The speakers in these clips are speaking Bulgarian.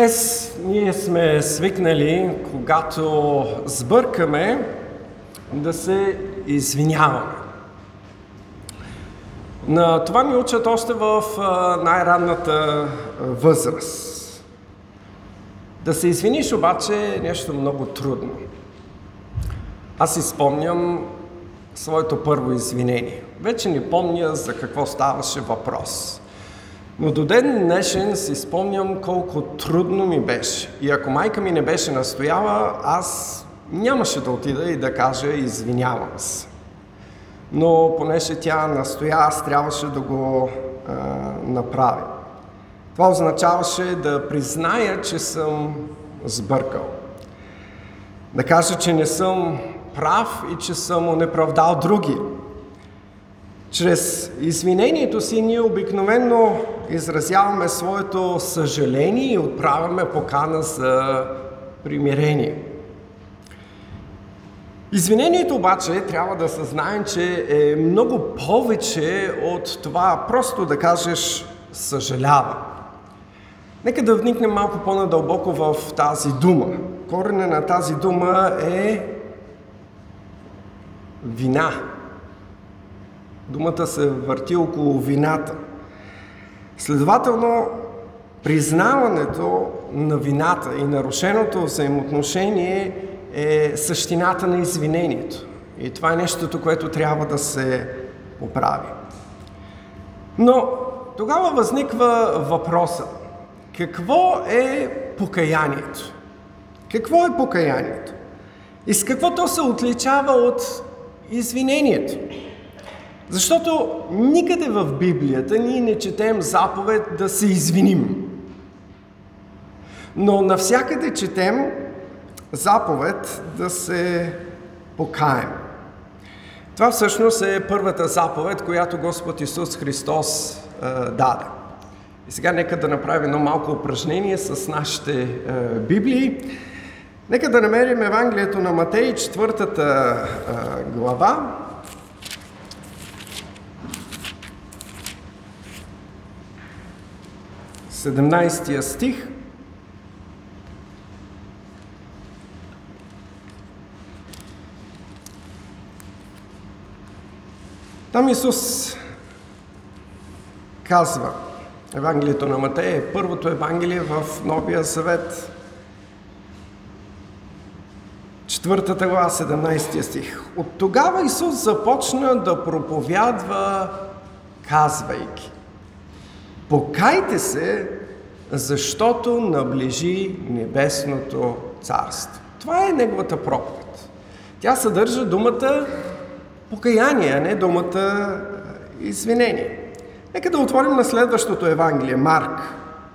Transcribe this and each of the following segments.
Днес ние сме свикнали, когато сбъркаме, да се извиняваме. На това ни учат още в най-ранната възраст. Да се извиниш обаче е нещо много трудно. Аз си спомням своето първо извинение. Вече не помня за какво ставаше въпрос. Но до ден днешен си спомням колко трудно ми беше. И ако майка ми не беше настояла, аз нямаше да отида и да кажа извинявам се. Но понеже тя настоя, аз трябваше да го а, направя. Това означаваше да призная, че съм сбъркал. Да кажа, че не съм прав и че съм онеправдал други. Чрез извинението си ние обикновено изразяваме своето съжаление и отправяме покана за примирение. Извинението обаче трябва да съзнаем, че е много повече от това просто да кажеш съжалява. Нека да вникнем малко по-надълбоко в тази дума. Корене на тази дума е вина. Думата се върти около вината. Следователно, признаването на вината и нарушеното взаимоотношение е същината на извинението. И това е нещото, което трябва да се поправи. Но тогава възниква въпроса. Какво е покаянието? Какво е покаянието? И с какво то се отличава от извинението? Защото никъде в Библията ние не четем заповед да се извиним. Но навсякъде четем заповед да се покаем. Това всъщност е първата заповед, която Господ Исус Христос е, даде. И сега нека да направим едно малко упражнение с нашите е, Библии. Нека да намерим Евангелието на Матей, четвъртата е, глава, 17 стих. Там Исус казва, Евангелието на Матея е първото Евангелие в Новия Завет, четвъртата глава, 17 стих. От тогава Исус започна да проповядва, казвайки, покайте се, защото наближи небесното царство. Това е неговата проповед. Тя съдържа думата покаяние, а не думата извинение. Нека да отворим на следващото Евангелие, Марк,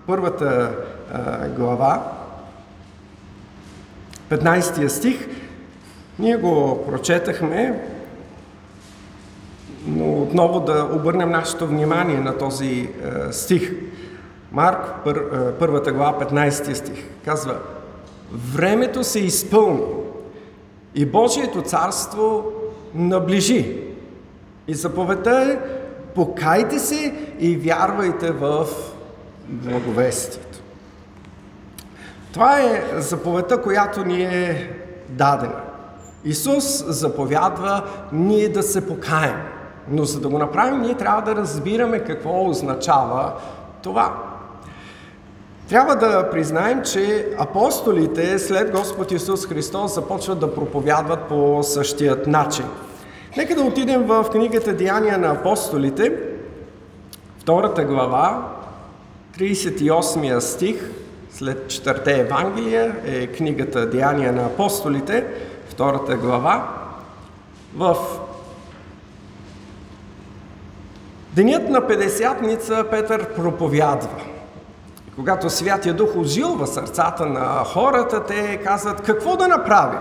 първата а, глава, 15 стих. Ние го прочетахме, отново да обърнем нашето внимание на този а, стих. Марк, пър, а, първата глава, 15 стих, казва Времето се изпълни и Божието царство наближи. И заповедта е покайте се и вярвайте в благовестието. Това е заповедта, която ни е дадена. Исус заповядва ние да се покаем. Но за да го направим, ние трябва да разбираме какво означава това. Трябва да признаем, че апостолите след Господ Исус Христос започват да проповядват по същият начин. Нека да отидем в книгата Деяния на апостолите, втората глава, 38 стих, след четвърте Евангелия е книгата Деяния на апостолите, втората глава. В денят на Педесятница Петър проповядва. Когато Святия Дух ожилва сърцата на хората, те казват какво да направим.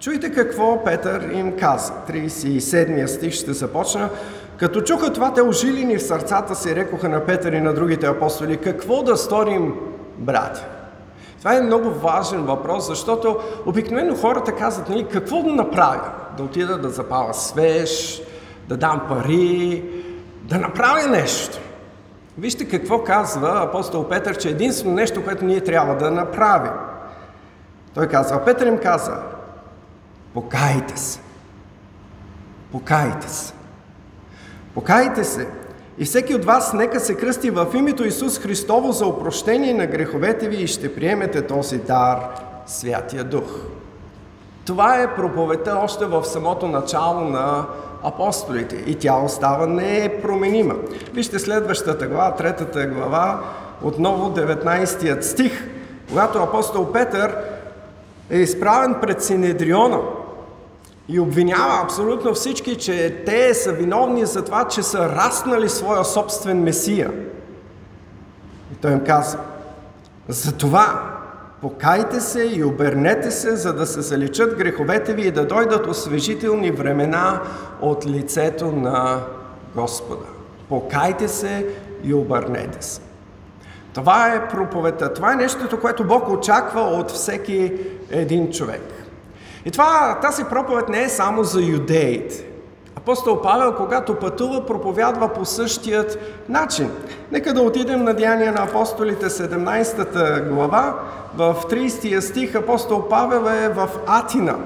Чуйте какво Петър им каза. 37 стих ще започна. Като чуха това, те ожилини в сърцата си, рекоха на Петър и на другите апостоли, какво да сторим, братя? Това е много важен въпрос, защото обикновено хората казват, нали, какво да направя? Да отида да запаля свеж, да дам пари, да направя нещо. Вижте какво казва апостол Петър, че единствено нещо, което ние трябва да направим. Той казва, Петър им каза, покайте се. Покайте се. Покайте се. И всеки от вас нека се кръсти в името Исус Христово за опрощение на греховете ви и ще приемете този дар, Святия Дух. Това е проповедта още в самото начало на апостолите и тя остава непроменима. Вижте следващата глава, третата глава, отново 19 стих, когато апостол Петър е изправен пред Синедриона и обвинява абсолютно всички, че те са виновни за това, че са раснали своя собствен Месия. И той им казва, за това покайте се и обернете се, за да се заличат греховете ви и да дойдат освежителни времена от лицето на Господа. Покайте се и обърнете се. Това е проповедта. Това е нещото, което Бог очаква от всеки един човек. И това, тази проповед не е само за юдеите. Апостол Павел, когато пътува, проповядва по същият начин. Нека да отидем на Деяния на апостолите 17 глава. В 30 стих апостол Павел е в Атина.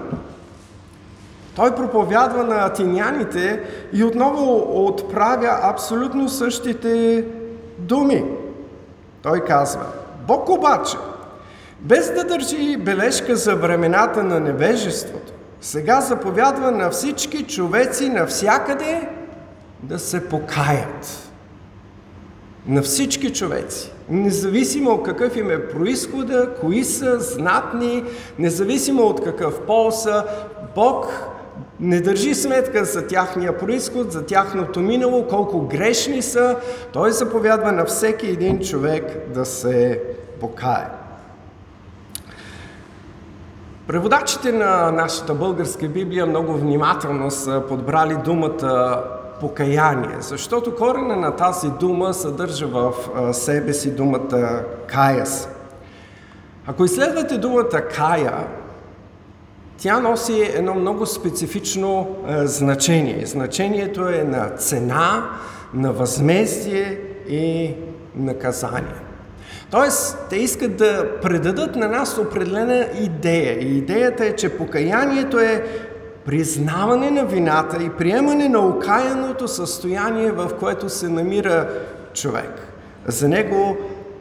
Той проповядва на атиняните и отново отправя абсолютно същите думи. Той казва, Бог обаче, без да държи бележка за времената на невежеството, сега заповядва на всички човеци навсякъде да се покаят. На всички човеци. Независимо какъв им е происхода, кои са знатни, независимо от какъв пол са, Бог не държи сметка за тяхния происход, за тяхното минало, колко грешни са. Той заповядва на всеки един човек да се покае. Преводачите на нашата българска Библия много внимателно са подбрали думата покаяние, защото корена на тази дума съдържа в себе си думата кая се. Ако изследвате думата кая, тя носи едно много специфично значение. Значението е на цена, на възмездие и наказание. Тоест, те искат да предадат на нас определена идея. И идеята е, че покаянието е признаване на вината и приемане на окаяното състояние, в което се намира човек. За него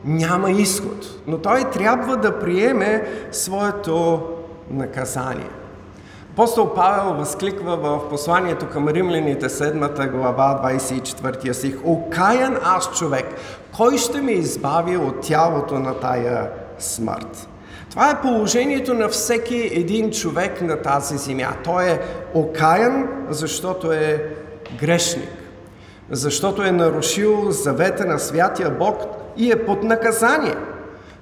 няма изход, но той трябва да приеме своето наказание. Апостол Павел възкликва в посланието към римляните 7 глава 24 стих Окаян аз човек, кой ще ме избави от тялото на тая смърт? Това е положението на всеки един човек на тази земя. Той е окаян, защото е грешник, защото е нарушил завета на святия Бог и е под наказание.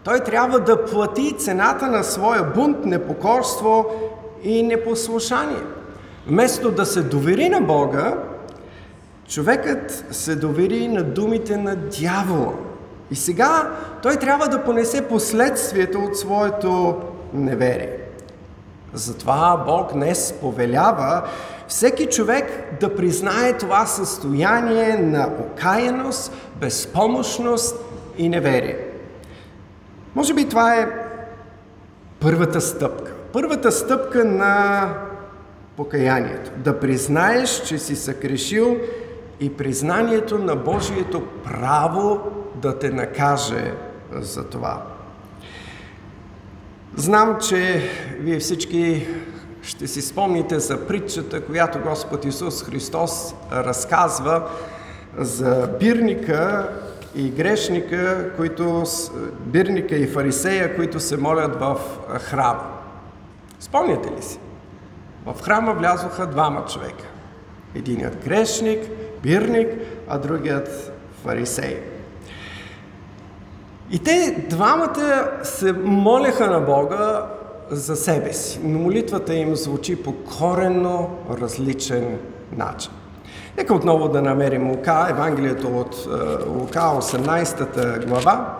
Той трябва да плати цената на своя бунт, непокорство и непослушание. Вместо да се довери на Бога, човекът се довери на думите на дявола. И сега той трябва да понесе последствията от своето неверие. Затова Бог днес повелява всеки човек да признае това състояние на окаяност, безпомощност и неверие. Може би това е първата стъпка. Първата стъпка на покаянието. Да признаеш, че си съкрешил и признанието на Божието право да те накаже за това. Знам, че вие всички ще си спомните за притчата, която Господ Исус Христос разказва за бирника и грешника, които, бирника и фарисея, които се молят в храма. Спомняте ли си? В храма влязоха двама човека. Единият грешник, бирник, а другият фарисей. И те двамата се молеха на Бога за себе си, но молитвата им звучи по коренно различен начин. Нека отново да намерим Лука, Евангелието от е, Лука, 18 глава,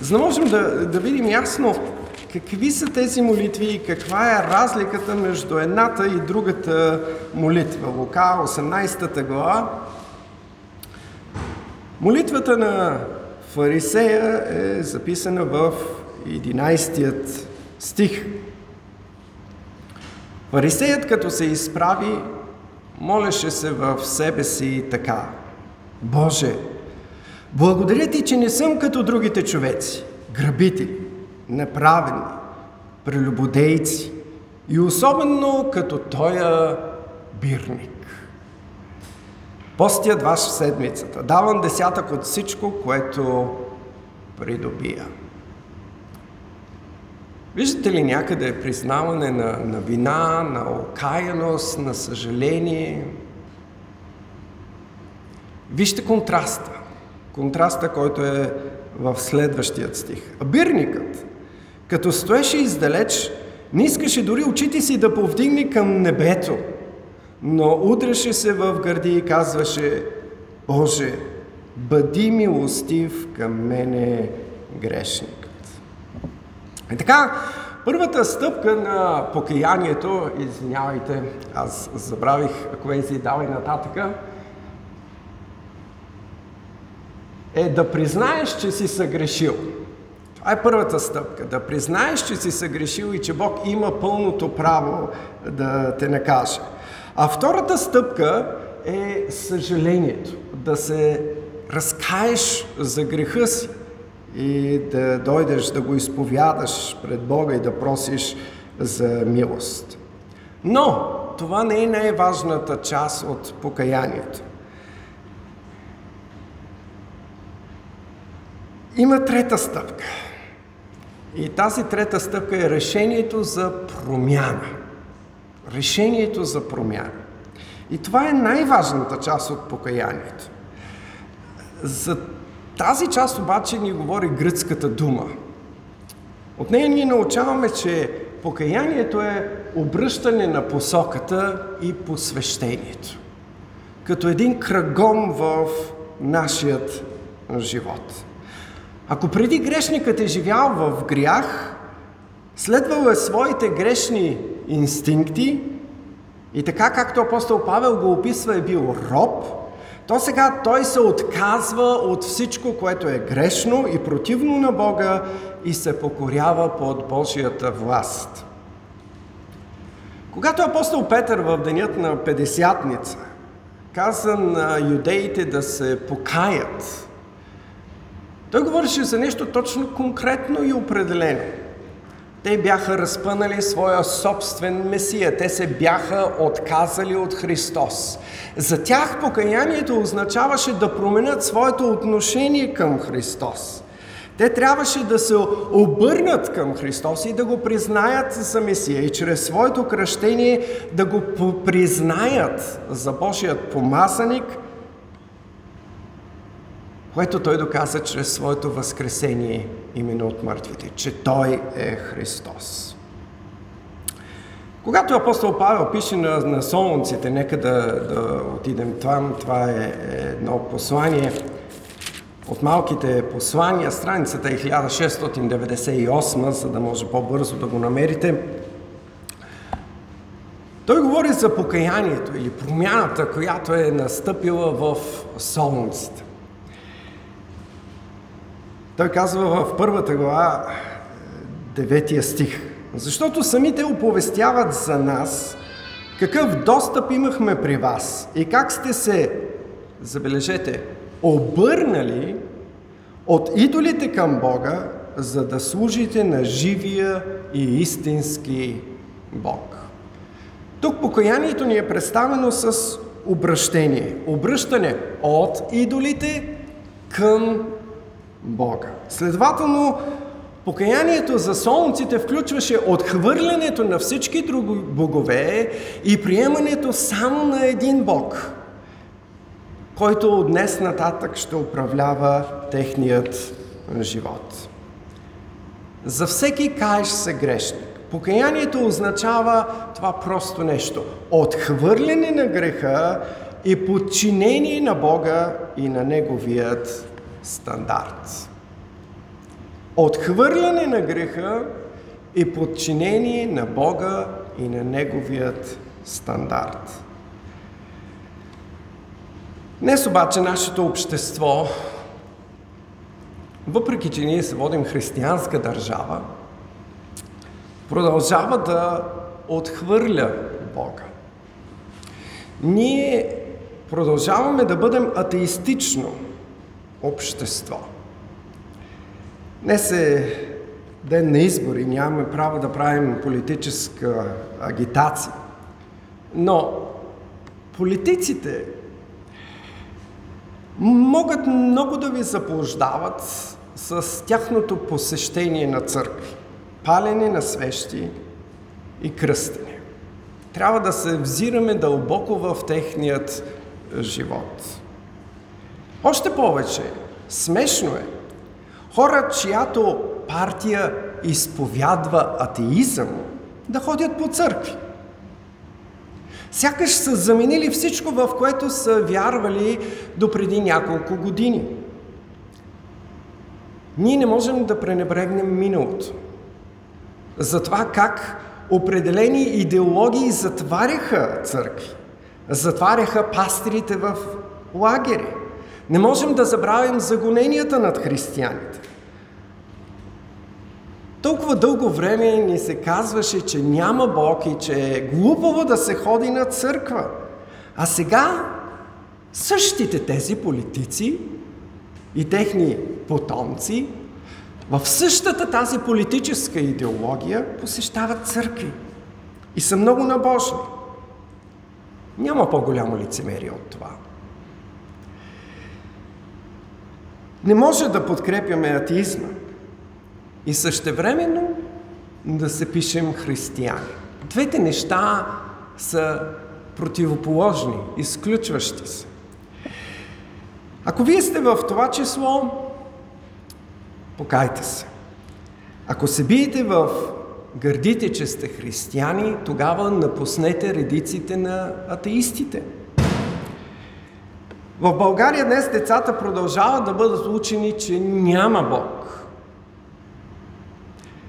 за да можем да, да видим ясно какви са тези молитви и каква е разликата между едната и другата молитва. Лука, 18 глава, Молитвата на фарисея е записана в 11 стих. Фарисеят, като се изправи, молеше се в себе си така. Боже, благодаря ти, че не съм като другите човеци, грабители, неправедни, прелюбодейци и особено като тоя бирник. Постия два в седмицата. Давам десятък от всичко, което придобия. Виждате ли някъде признаване на, на вина, на окаяност, на съжаление? Вижте контраста. Контраста, който е в следващият стих. А бирникът, като стоеше издалеч, не искаше дори очите си да повдигне към небето, но удреше се в гърди и казваше, Боже, бъди милостив към мене грешникът. И така, първата стъпка на покаянието, извинявайте, аз забравих, ако е давай нататъка, е да признаеш, че си съгрешил. Това е първата стъпка. Да признаеш, че си съгрешил и че Бог има пълното право да те накаже. А втората стъпка е съжалението. Да се разкаеш за греха си и да дойдеш да го изповядаш пред Бога и да просиш за милост. Но това не е най-важната част от покаянието. Има трета стъпка. И тази трета стъпка е решението за промяна. Решението за промяна. И това е най-важната част от покаянието. За тази част обаче ни говори гръцката дума. От нея ние научаваме, че покаянието е обръщане на посоката и посвещението. Като един кръгом в нашият живот. Ако преди грешникът е живял в грях, следвал е своите грешни инстинкти и така както апостол Павел го описва е бил роб, то сега той се отказва от всичко, което е грешно и противно на Бога и се покорява под Божията власт. Когато апостол Петър в денят на Педесятница каза на юдеите да се покаят той говореше за нещо точно конкретно и определено. Те бяха разпънали своя собствен Месия. Те се бяха отказали от Христос. За тях покаянието означаваше да променят своето отношение към Христос. Те трябваше да се обърнат към Христос и да го признаят за Месия и чрез своето кръщение да го признаят за Божият помазаник – което той доказа чрез своето възкресение именно от мъртвите, че той е Христос. Когато апостол Павел пише на, на солунците, нека да, да отидем там, това е едно послание от малките послания, страницата е 1698, за да може по-бързо да го намерите. Той говори за покаянието или промяната, която е настъпила в солунците. Той казва в първата глава, деветия стих. Защото самите оповестяват за нас какъв достъп имахме при вас и как сте се, забележете, обърнали от идолите към Бога, за да служите на живия и истински Бог. Тук покаянието ни е представено с обращение. Обръщане от идолите към Бога. Следователно, покаянието за солнците включваше отхвърлянето на всички други богове и приемането само на един Бог, който от днес нататък ще управлява техният живот. За всеки каеш се грешник. Покаянието означава това просто нещо. Отхвърляне на греха и подчинение на Бога и на Неговият стандарт. Отхвърляне на греха и подчинение на Бога и на Неговият стандарт. Днес обаче нашето общество, въпреки че ние се водим християнска държава, продължава да отхвърля Бога. Ние продължаваме да бъдем атеистично общество. Днес е ден на избори, нямаме право да правим политическа агитация. Но политиците могат много да ви заблуждават с тяхното посещение на църкви, палене на свещи и кръстене. Трябва да се взираме дълбоко в техният живот. Още повече, смешно е, хора, чиято партия изповядва атеизъм, да ходят по църкви. Сякаш са заменили всичко, в което са вярвали до преди няколко години. Ние не можем да пренебрегнем миналото. За това как определени идеологии затваряха църкви, затваряха пастрите в лагери. Не можем да забравим загоненията над християните. Толкова дълго време ни се казваше, че няма Бог и че е глупаво да се ходи на църква. А сега същите тези политици и техни потомци в същата тази политическа идеология посещават църкви и са много набожни. Няма по-голямо лицемерие от това. Не може да подкрепяме атеизма и същевременно да се пишем християни. Двете неща са противоположни, изключващи се. Ако вие сте в това число, покайте се. Ако се биете в гърдите, че сте християни, тогава напуснете редиците на атеистите. В България днес децата продължават да бъдат учени, че няма Бог.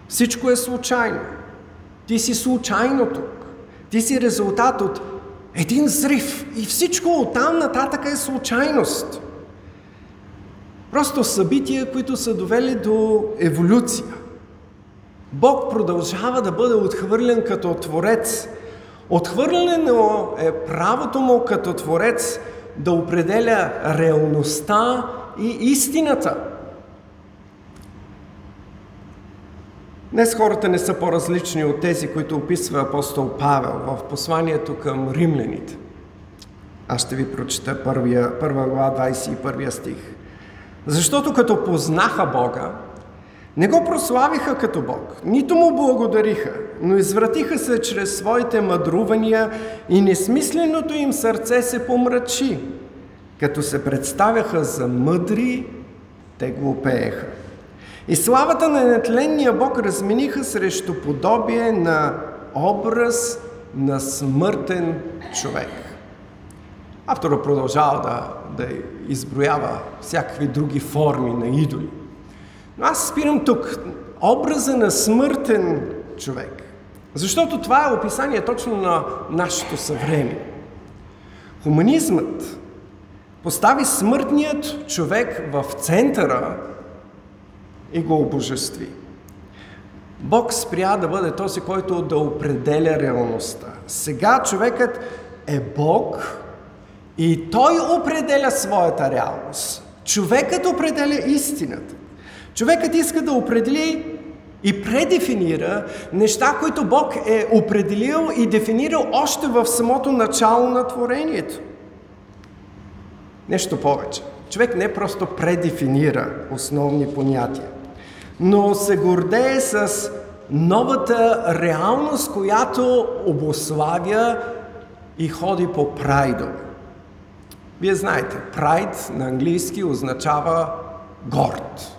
Всичко е случайно. Ти си случайно тук. Ти си резултат от един зрив и всичко оттам нататък е случайност. Просто събития, които са довели до еволюция. Бог продължава да бъде отхвърлен като Творец. Отхвърлено е правото му като Творец да определя реалността и истината. Днес хората не са по-различни от тези, които описва апостол Павел в посланието към римляните. Аз ще ви прочета първия, първа глава, 21 стих. Защото като познаха Бога, не го прославиха като Бог, нито му благодариха, но извратиха се чрез своите мъдрувания и несмисленото им сърце се помрачи. Като се представяха за мъдри, те глупееха. И славата на нетленния Бог размениха срещу подобие на образ на смъртен човек. Автора продължава да, да изброява всякакви други форми на идоли. Но аз спирам тук. Образа на смъртен човек. Защото това е описание точно на нашето съвремие. Хуманизмът постави смъртният човек в центъра и го обожестви. Бог спря да бъде този, който да определя реалността. Сега човекът е Бог и той определя своята реалност. Човекът определя истината. Човекът иска да определи и предефинира неща, които Бог е определил и дефинирал още в самото начало на творението. Нещо повече. Човек не просто предефинира основни понятия, но се гордее с новата реалност, която обославя и ходи по прайдове. Вие знаете, прайд на английски означава горд.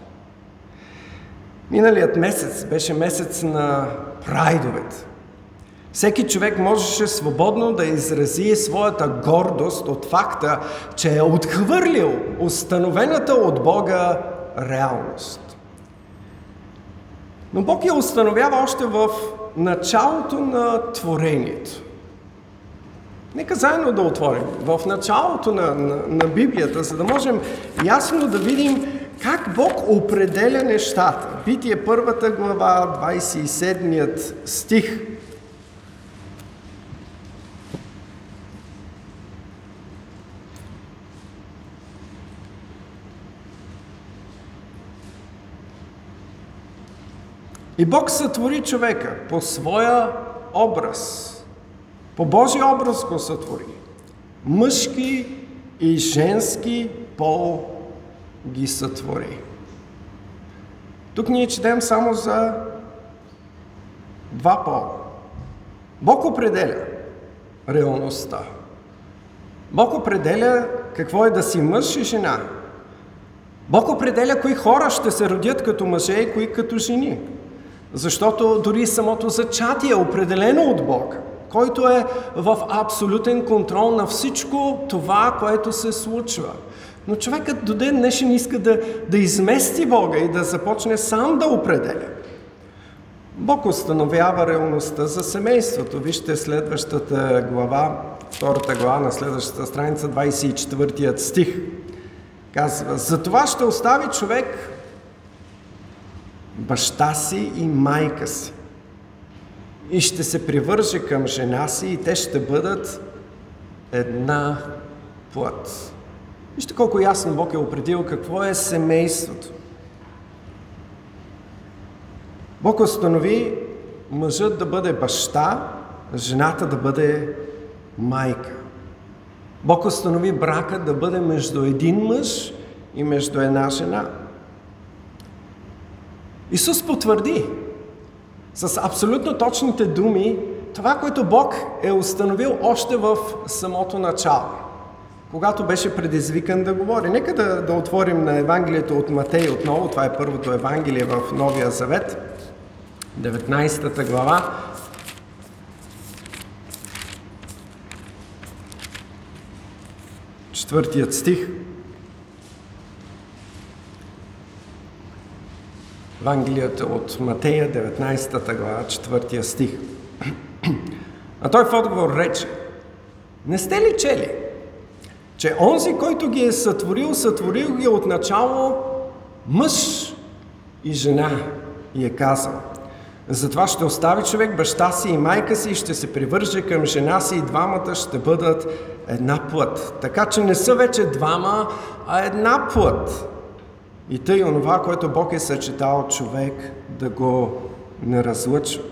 Миналият месец беше месец на прайдовете. Всеки човек можеше свободно да изрази своята гордост от факта, че е отхвърлил установената от Бога реалност. Но Бог я установява още в началото на творението. Нека заедно да отворим в началото на, на, на Библията, за да можем ясно да видим как Бог определя нещата. Битие първата глава, 27 стих. И Бог сътвори човека по своя образ. По Божий образ го сътвори. Мъжки и женски пол ги сътвори. Тук ние четем само за два пола. Бог определя реалността. Бог определя какво е да си мъж и жена. Бог определя кои хора ще се родят като мъже и кои като жени. Защото дори самото зачатие е определено от Бога, който е в абсолютен контрол на всичко това, което се случва. Но човекът до ден днешен иска да, да измести Бога и да започне сам да определя. Бог установява реалността за семейството. Вижте следващата глава, втората глава на следващата страница, 24 стих. Казва, за това ще остави човек баща си и майка си. И ще се привърже към жена си и те ще бъдат една плът. Вижте колко ясно Бог е определил какво е семейството. Бог установи мъжът да бъде баща, жената да бъде майка. Бог установи брака да бъде между един мъж и между една жена. Исус потвърди с абсолютно точните думи това, което Бог е установил още в самото начало, когато беше предизвикан да говори. Нека да, да отворим на Евангелието от Матей отново. Това е първото Евангелие в Новия Завет, 19 глава. Четвъртият стих. Евангелията от Матея, 19 глава, 4 стих. А той в отговор рече, не сте ли чели, че онзи, който ги е сътворил, сътворил ги от начало мъж и жена и е казал, затова ще остави човек баща си и майка си и ще се привърже към жена си и двамата ще бъдат една плът. Така че не са вече двама, а една плът. И тъй онова, което Бог е съчетал човек да го не разлъчва.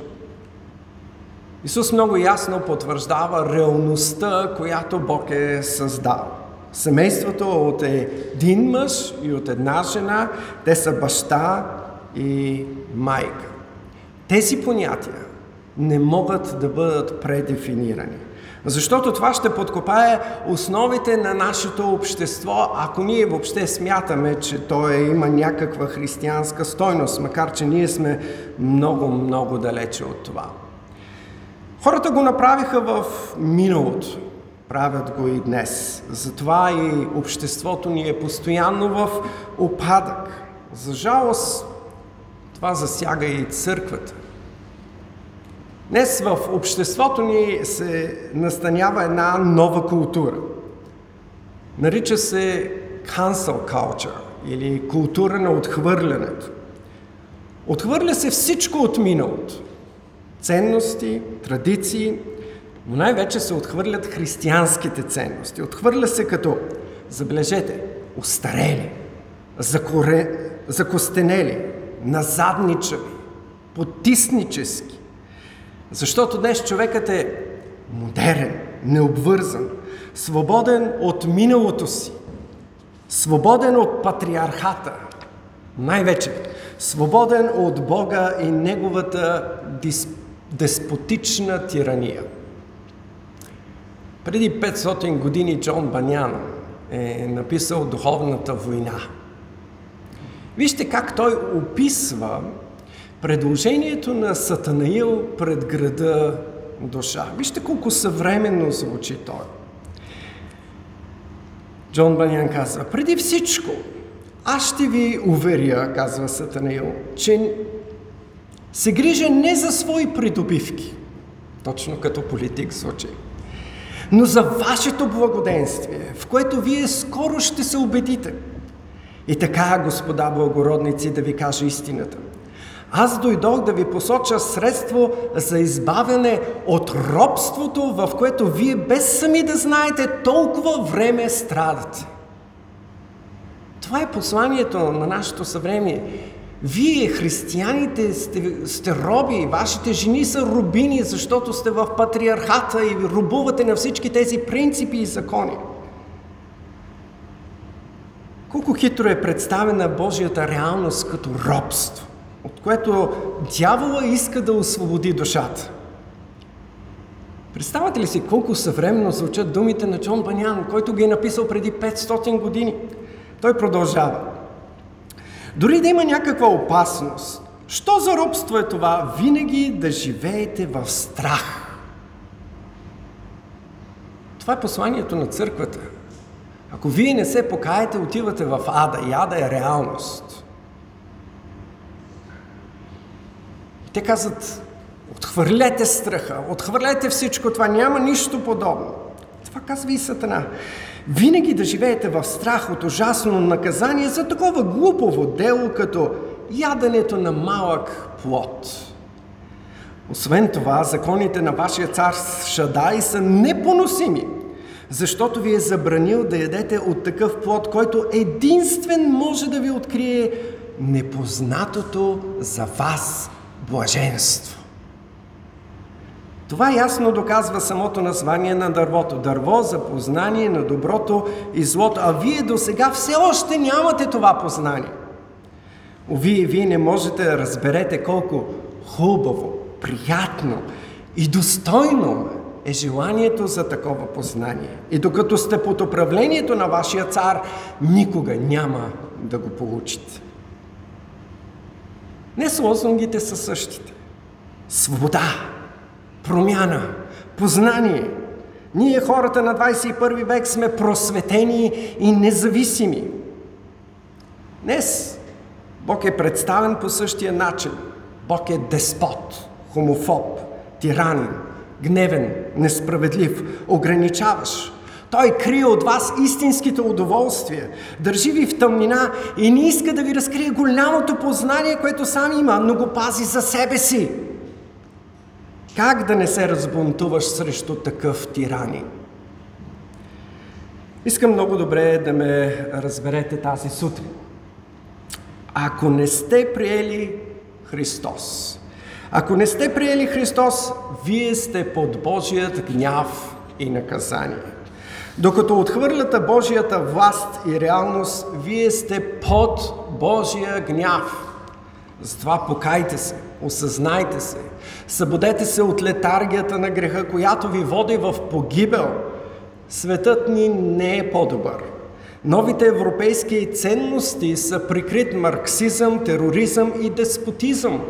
Исус много ясно потвърждава реалността, която Бог е създал. Семейството от един мъж и от една жена, те са баща и майка. Тези понятия не могат да бъдат предефинирани. Защото това ще подкопае основите на нашето общество, ако ние въобще смятаме, че то е, има някаква християнска стойност, макар че ние сме много, много далече от това. Хората го направиха в миналото, правят го и днес. Затова и обществото ни е постоянно в опадък. За жалост, това засяга и църквата. Днес в обществото ни се настанява една нова култура. Нарича се cancel culture или култура на отхвърлянето. Отхвърля се всичко от миналото. Ценности, традиции, но най-вече се отхвърлят християнските ценности. Отхвърля се като, забележете, устарели, закоре, закостенели, назадничави, потиснически, защото днес човекът е модерен, необвързан, свободен от миналото си, свободен от патриархата, най-вече свободен от Бога и неговата дис... деспотична тирания. Преди 500 години Джон Банян е написал Духовната война. Вижте как той описва Предложението на Сатанаил пред града душа. Вижте колко съвременно звучи той. Джон Банян казва, преди всичко, аз ще ви уверя, казва Сатанаил, че се грижа не за свои придобивки, точно като политик звучи, но за вашето благоденствие, в което вие скоро ще се убедите. И така, господа благородници, да ви кажа истината. Аз дойдох да ви посоча средство за избавяне от робството, в което вие без сами да знаете толкова време страдате. Това е посланието на нашето съвремие. Вие, християните, сте, сте роби, вашите жени са рубини, защото сте в патриархата и рубувате на всички тези принципи и закони. Колко хитро е представена Божията реалност като робство, от което дявола иска да освободи душата. Представате ли си колко съвременно звучат думите на Джон Банян, който ги е написал преди 500 години? Той продължава. Дори да има някаква опасност, що за робство е това? Винаги да живеете в страх. Това е посланието на църквата. Ако вие не се покаете, отивате в ада и ада е реалност. Те казват, отхвърлете страха, отхвърлете всичко това, няма нищо подобно. Това казва и Сатана. Винаги да живеете в страх от ужасно наказание за такова глупово дело, като яденето на малък плод. Освен това, законите на вашия цар Шадай са непоносими, защото ви е забранил да ядете от такъв плод, който единствен може да ви открие непознатото за вас блаженство. Това ясно доказва самото название на дървото. Дърво за познание на доброто и злото. А вие до сега все още нямате това познание. Вие, вие не можете да разберете колко хубаво, приятно и достойно е желанието за такова познание. И докато сте под управлението на вашия цар, никога няма да го получите. Не с лозунгите са същите. Свобода, промяна, познание. Ние хората на 21 век сме просветени и независими. Днес Бог е представен по същия начин. Бог е деспот, хомофоб, тиранин, гневен, несправедлив, ограничаваш. Той крие от вас истинските удоволствия, държи ви в тъмнина и не иска да ви разкрие голямото познание, което сам има, но го пази за себе си. Как да не се разбунтуваш срещу такъв тирани? Искам много добре да ме разберете тази сутрин. Ако не сте приели Христос, ако не сте приели Христос, вие сте под Божият гняв и наказание. Докато отхвърляте Божията власт и реалност, вие сте под Божия гняв. Затова покайте се, осъзнайте се, събудете се от летаргията на греха, която ви води в погибел. Светът ни не е по-добър. Новите европейски ценности са прикрит марксизъм, тероризъм и деспотизъм.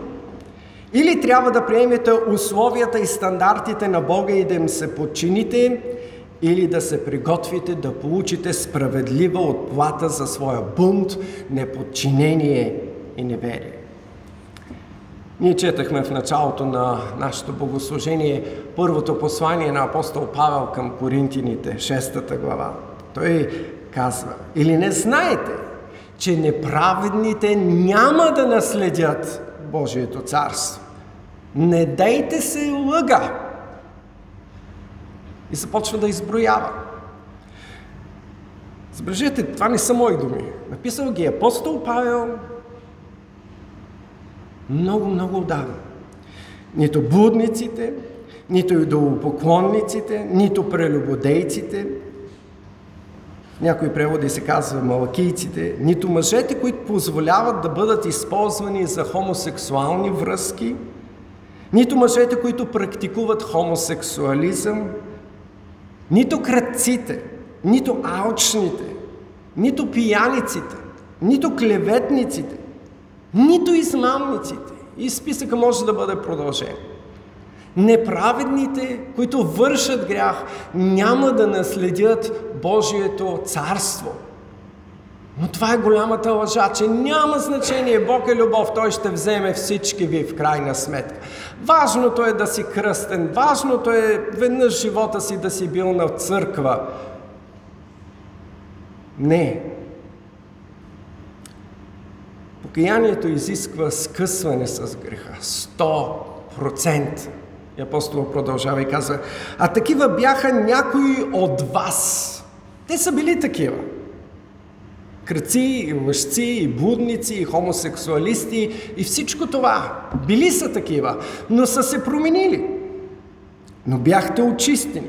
Или трябва да приемете условията и стандартите на Бога и да им се подчините, или да се приготвите да получите справедлива отплата за своя бунт, неподчинение и неверие. Ние четахме в началото на нашето богослужение първото послание на апостол Павел към Коринтините, шестата глава. Той казва, или не знаете, че неправедните няма да наследят Божието царство. Не дейте се лъга. И започва да изброява. Забележете, това не са мои думи. Написал ги апостол Павел много, много отдавна. Нито будниците, нито идолопоклонниците, нито прелюбодейците, някои преводи се казва малакийците, нито мъжете, които позволяват да бъдат използвани за хомосексуални връзки, нито мъжете, които практикуват хомосексуализъм, нито кръците, нито алчните, нито пияниците, нито клеветниците, нито измамниците. И списъка може да бъде продължен. Неправедните, които вършат грях, няма да наследят Божието царство. Но това е голямата лъжа, че няма значение. Бог е любов, Той ще вземе всички ви в крайна сметка. Важното е да си кръстен, важното е веднъж живота си да си бил на църква. Не. Покаянието изисква скъсване с греха. 100%. И апостол продължава и казва, а такива бяха някои от вас. Те са били такива кръци, и лъжци, и блудници, и хомосексуалисти, и всичко това. Били са такива, но са се променили. Но бяхте очистени.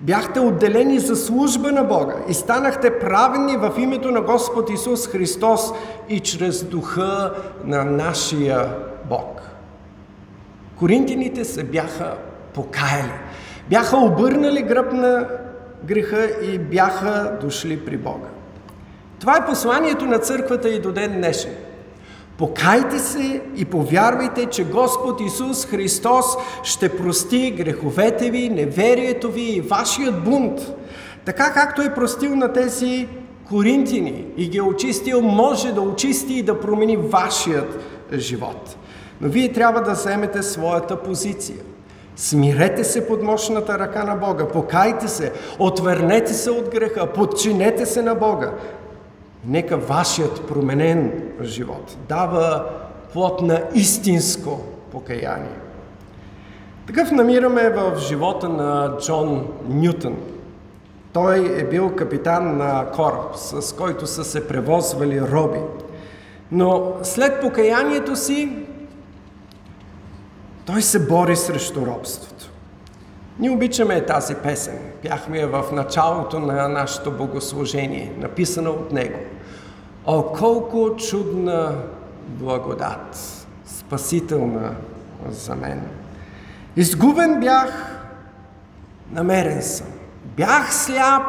Бяхте отделени за служба на Бога и станахте праведни в името на Господ Исус Христос и чрез духа на нашия Бог. Коринтините се бяха покаяли. Бяха обърнали гръб на греха и бяха дошли при Бога. Това е посланието на църквата и до ден днешен. Покайте се и повярвайте, че Господ Исус Христос ще прости греховете ви, неверието ви и вашият бунт. Така както е простил на тези коринтини и ги е очистил, може да очисти и да промени вашият живот. Но вие трябва да вземете своята позиция. Смирете се под мощната ръка на Бога, покайте се, отвърнете се от греха, подчинете се на Бога. Нека вашият променен живот дава плод на истинско покаяние. Такъв намираме в живота на Джон Нютън. Той е бил капитан на кораб, с който са се превозвали роби. Но след покаянието си, той се бори срещу робството. Ние обичаме тази песен. Пяхме я в началото на нашето богослужение, написана от него – О, колко чудна благодат, спасителна за мен. Изгубен бях, намерен съм. Бях сляп,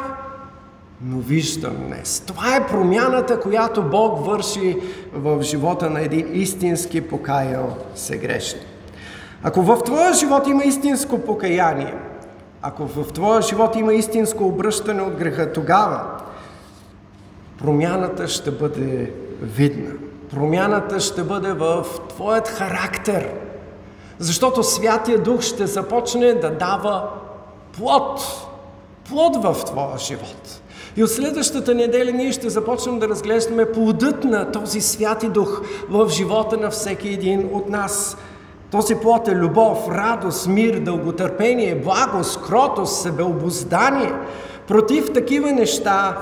но виждам днес. Това е промяната, която Бог върши в живота на един истински покаял се грешни. Ако в твоя живот има истинско покаяние, ако в твоя живот има истинско обръщане от греха, тогава промяната ще бъде видна. Промяната ще бъде в твоят характер. Защото Святия Дух ще започне да дава плод. Плод в твоя живот. И от следващата неделя ние ще започнем да разглеждаме плодът на този Святи Дух в живота на всеки един от нас. Този плод е любов, радост, мир, дълготърпение, благост, кротост, себеобоздание. Против такива неща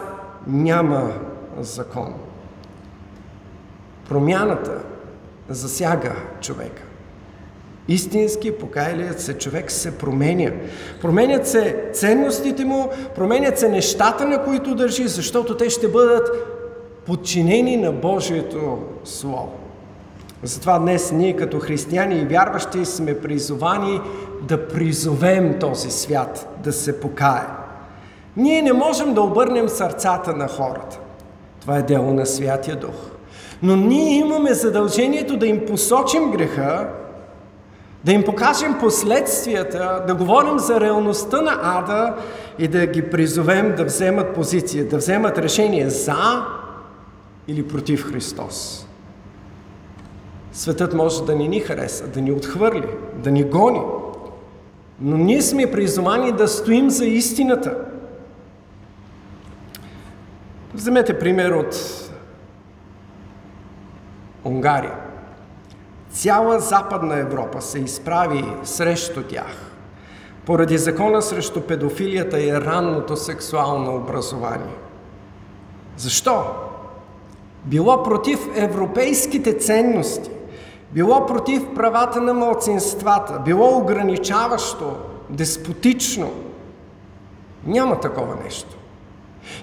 няма закон. Промяната засяга човека. Истински покаялият се човек се променя. Променят се ценностите му, променят се нещата, на които държи, защото те ще бъдат подчинени на Божието Слово. Затова днес ние като християни и вярващи сме призовани да призовем този свят да се покае. Ние не можем да обърнем сърцата на хората. Това е дело на Святия Дух. Но ние имаме задължението да им посочим греха, да им покажем последствията, да говорим за реалността на ада и да ги призовем да вземат позиция, да вземат решение за или против Христос. Светът може да ни ни хареса, да ни отхвърли, да ни гони, но ние сме призовани да стоим за истината – Вземете пример от Унгария. Цяла Западна Европа се изправи срещу тях поради закона срещу педофилията и ранното сексуално образование. Защо? Било против европейските ценности, било против правата на младсинствата, било ограничаващо, деспотично. Няма такова нещо.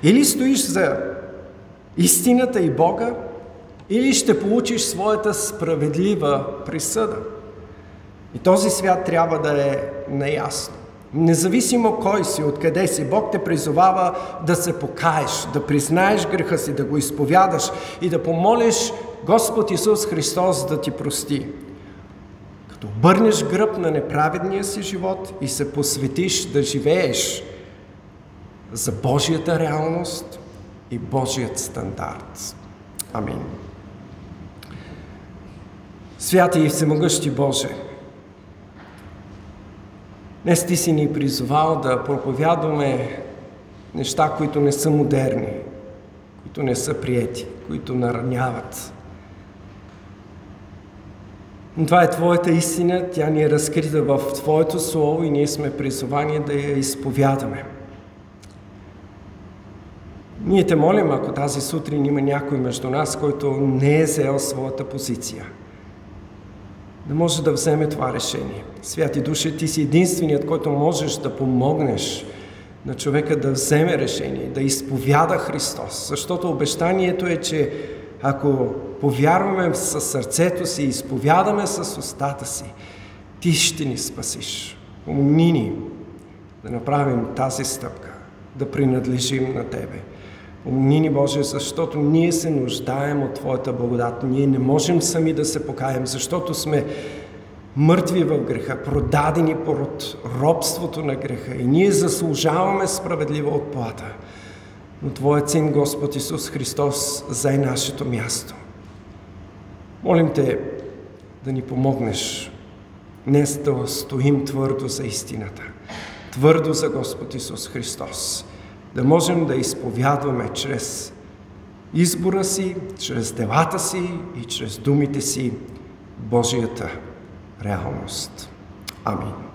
Или стоиш за истината и Бога, или ще получиш своята справедлива присъда. И този свят трябва да е наясно. Независимо кой си, откъде си, Бог те призовава да се покаеш, да признаеш греха си, да го изповядаш и да помолиш Господ Исус Христос да ти прости. Като обърнеш гръб на неправедния си живот и се посветиш да живееш за Божията реалност и Божият стандарт. Амин. Святи и всемогъщи Боже, днес Ти си ни призовал да проповядваме неща, които не са модерни, които не са приети, които нараняват. Това е Твоята истина, тя ни е разкрита в Твоето Слово и ние сме призовани да я изповядаме. Ние те молим, ако тази сутрин има някой между нас, който не е взел своята позиция, да може да вземе това решение. Святи Душе, ти си единственият, който можеш да помогнеш на човека да вземе решение, да изповяда Христос. Защото обещанието е, че ако повярваме със сърцето си изповядаме с устата си, ти ще ни спасиш. Помни ни да направим тази стъпка, да принадлежим на Тебе. Помни ни, Боже, защото ние се нуждаем от Твоята благодат. Ние не можем сами да се покаем, защото сме мъртви в греха, продадени пород робството на греха и ние заслужаваме справедлива отплата. Но Твоят Син, Господ Исус Христос, зае нашето място. Молим Те да ни помогнеш днес да стоим твърдо за истината, твърдо за Господ Исус Христос, да можем да изповядваме чрез избора си, чрез делата си и чрез думите си Божията реалност. Амин.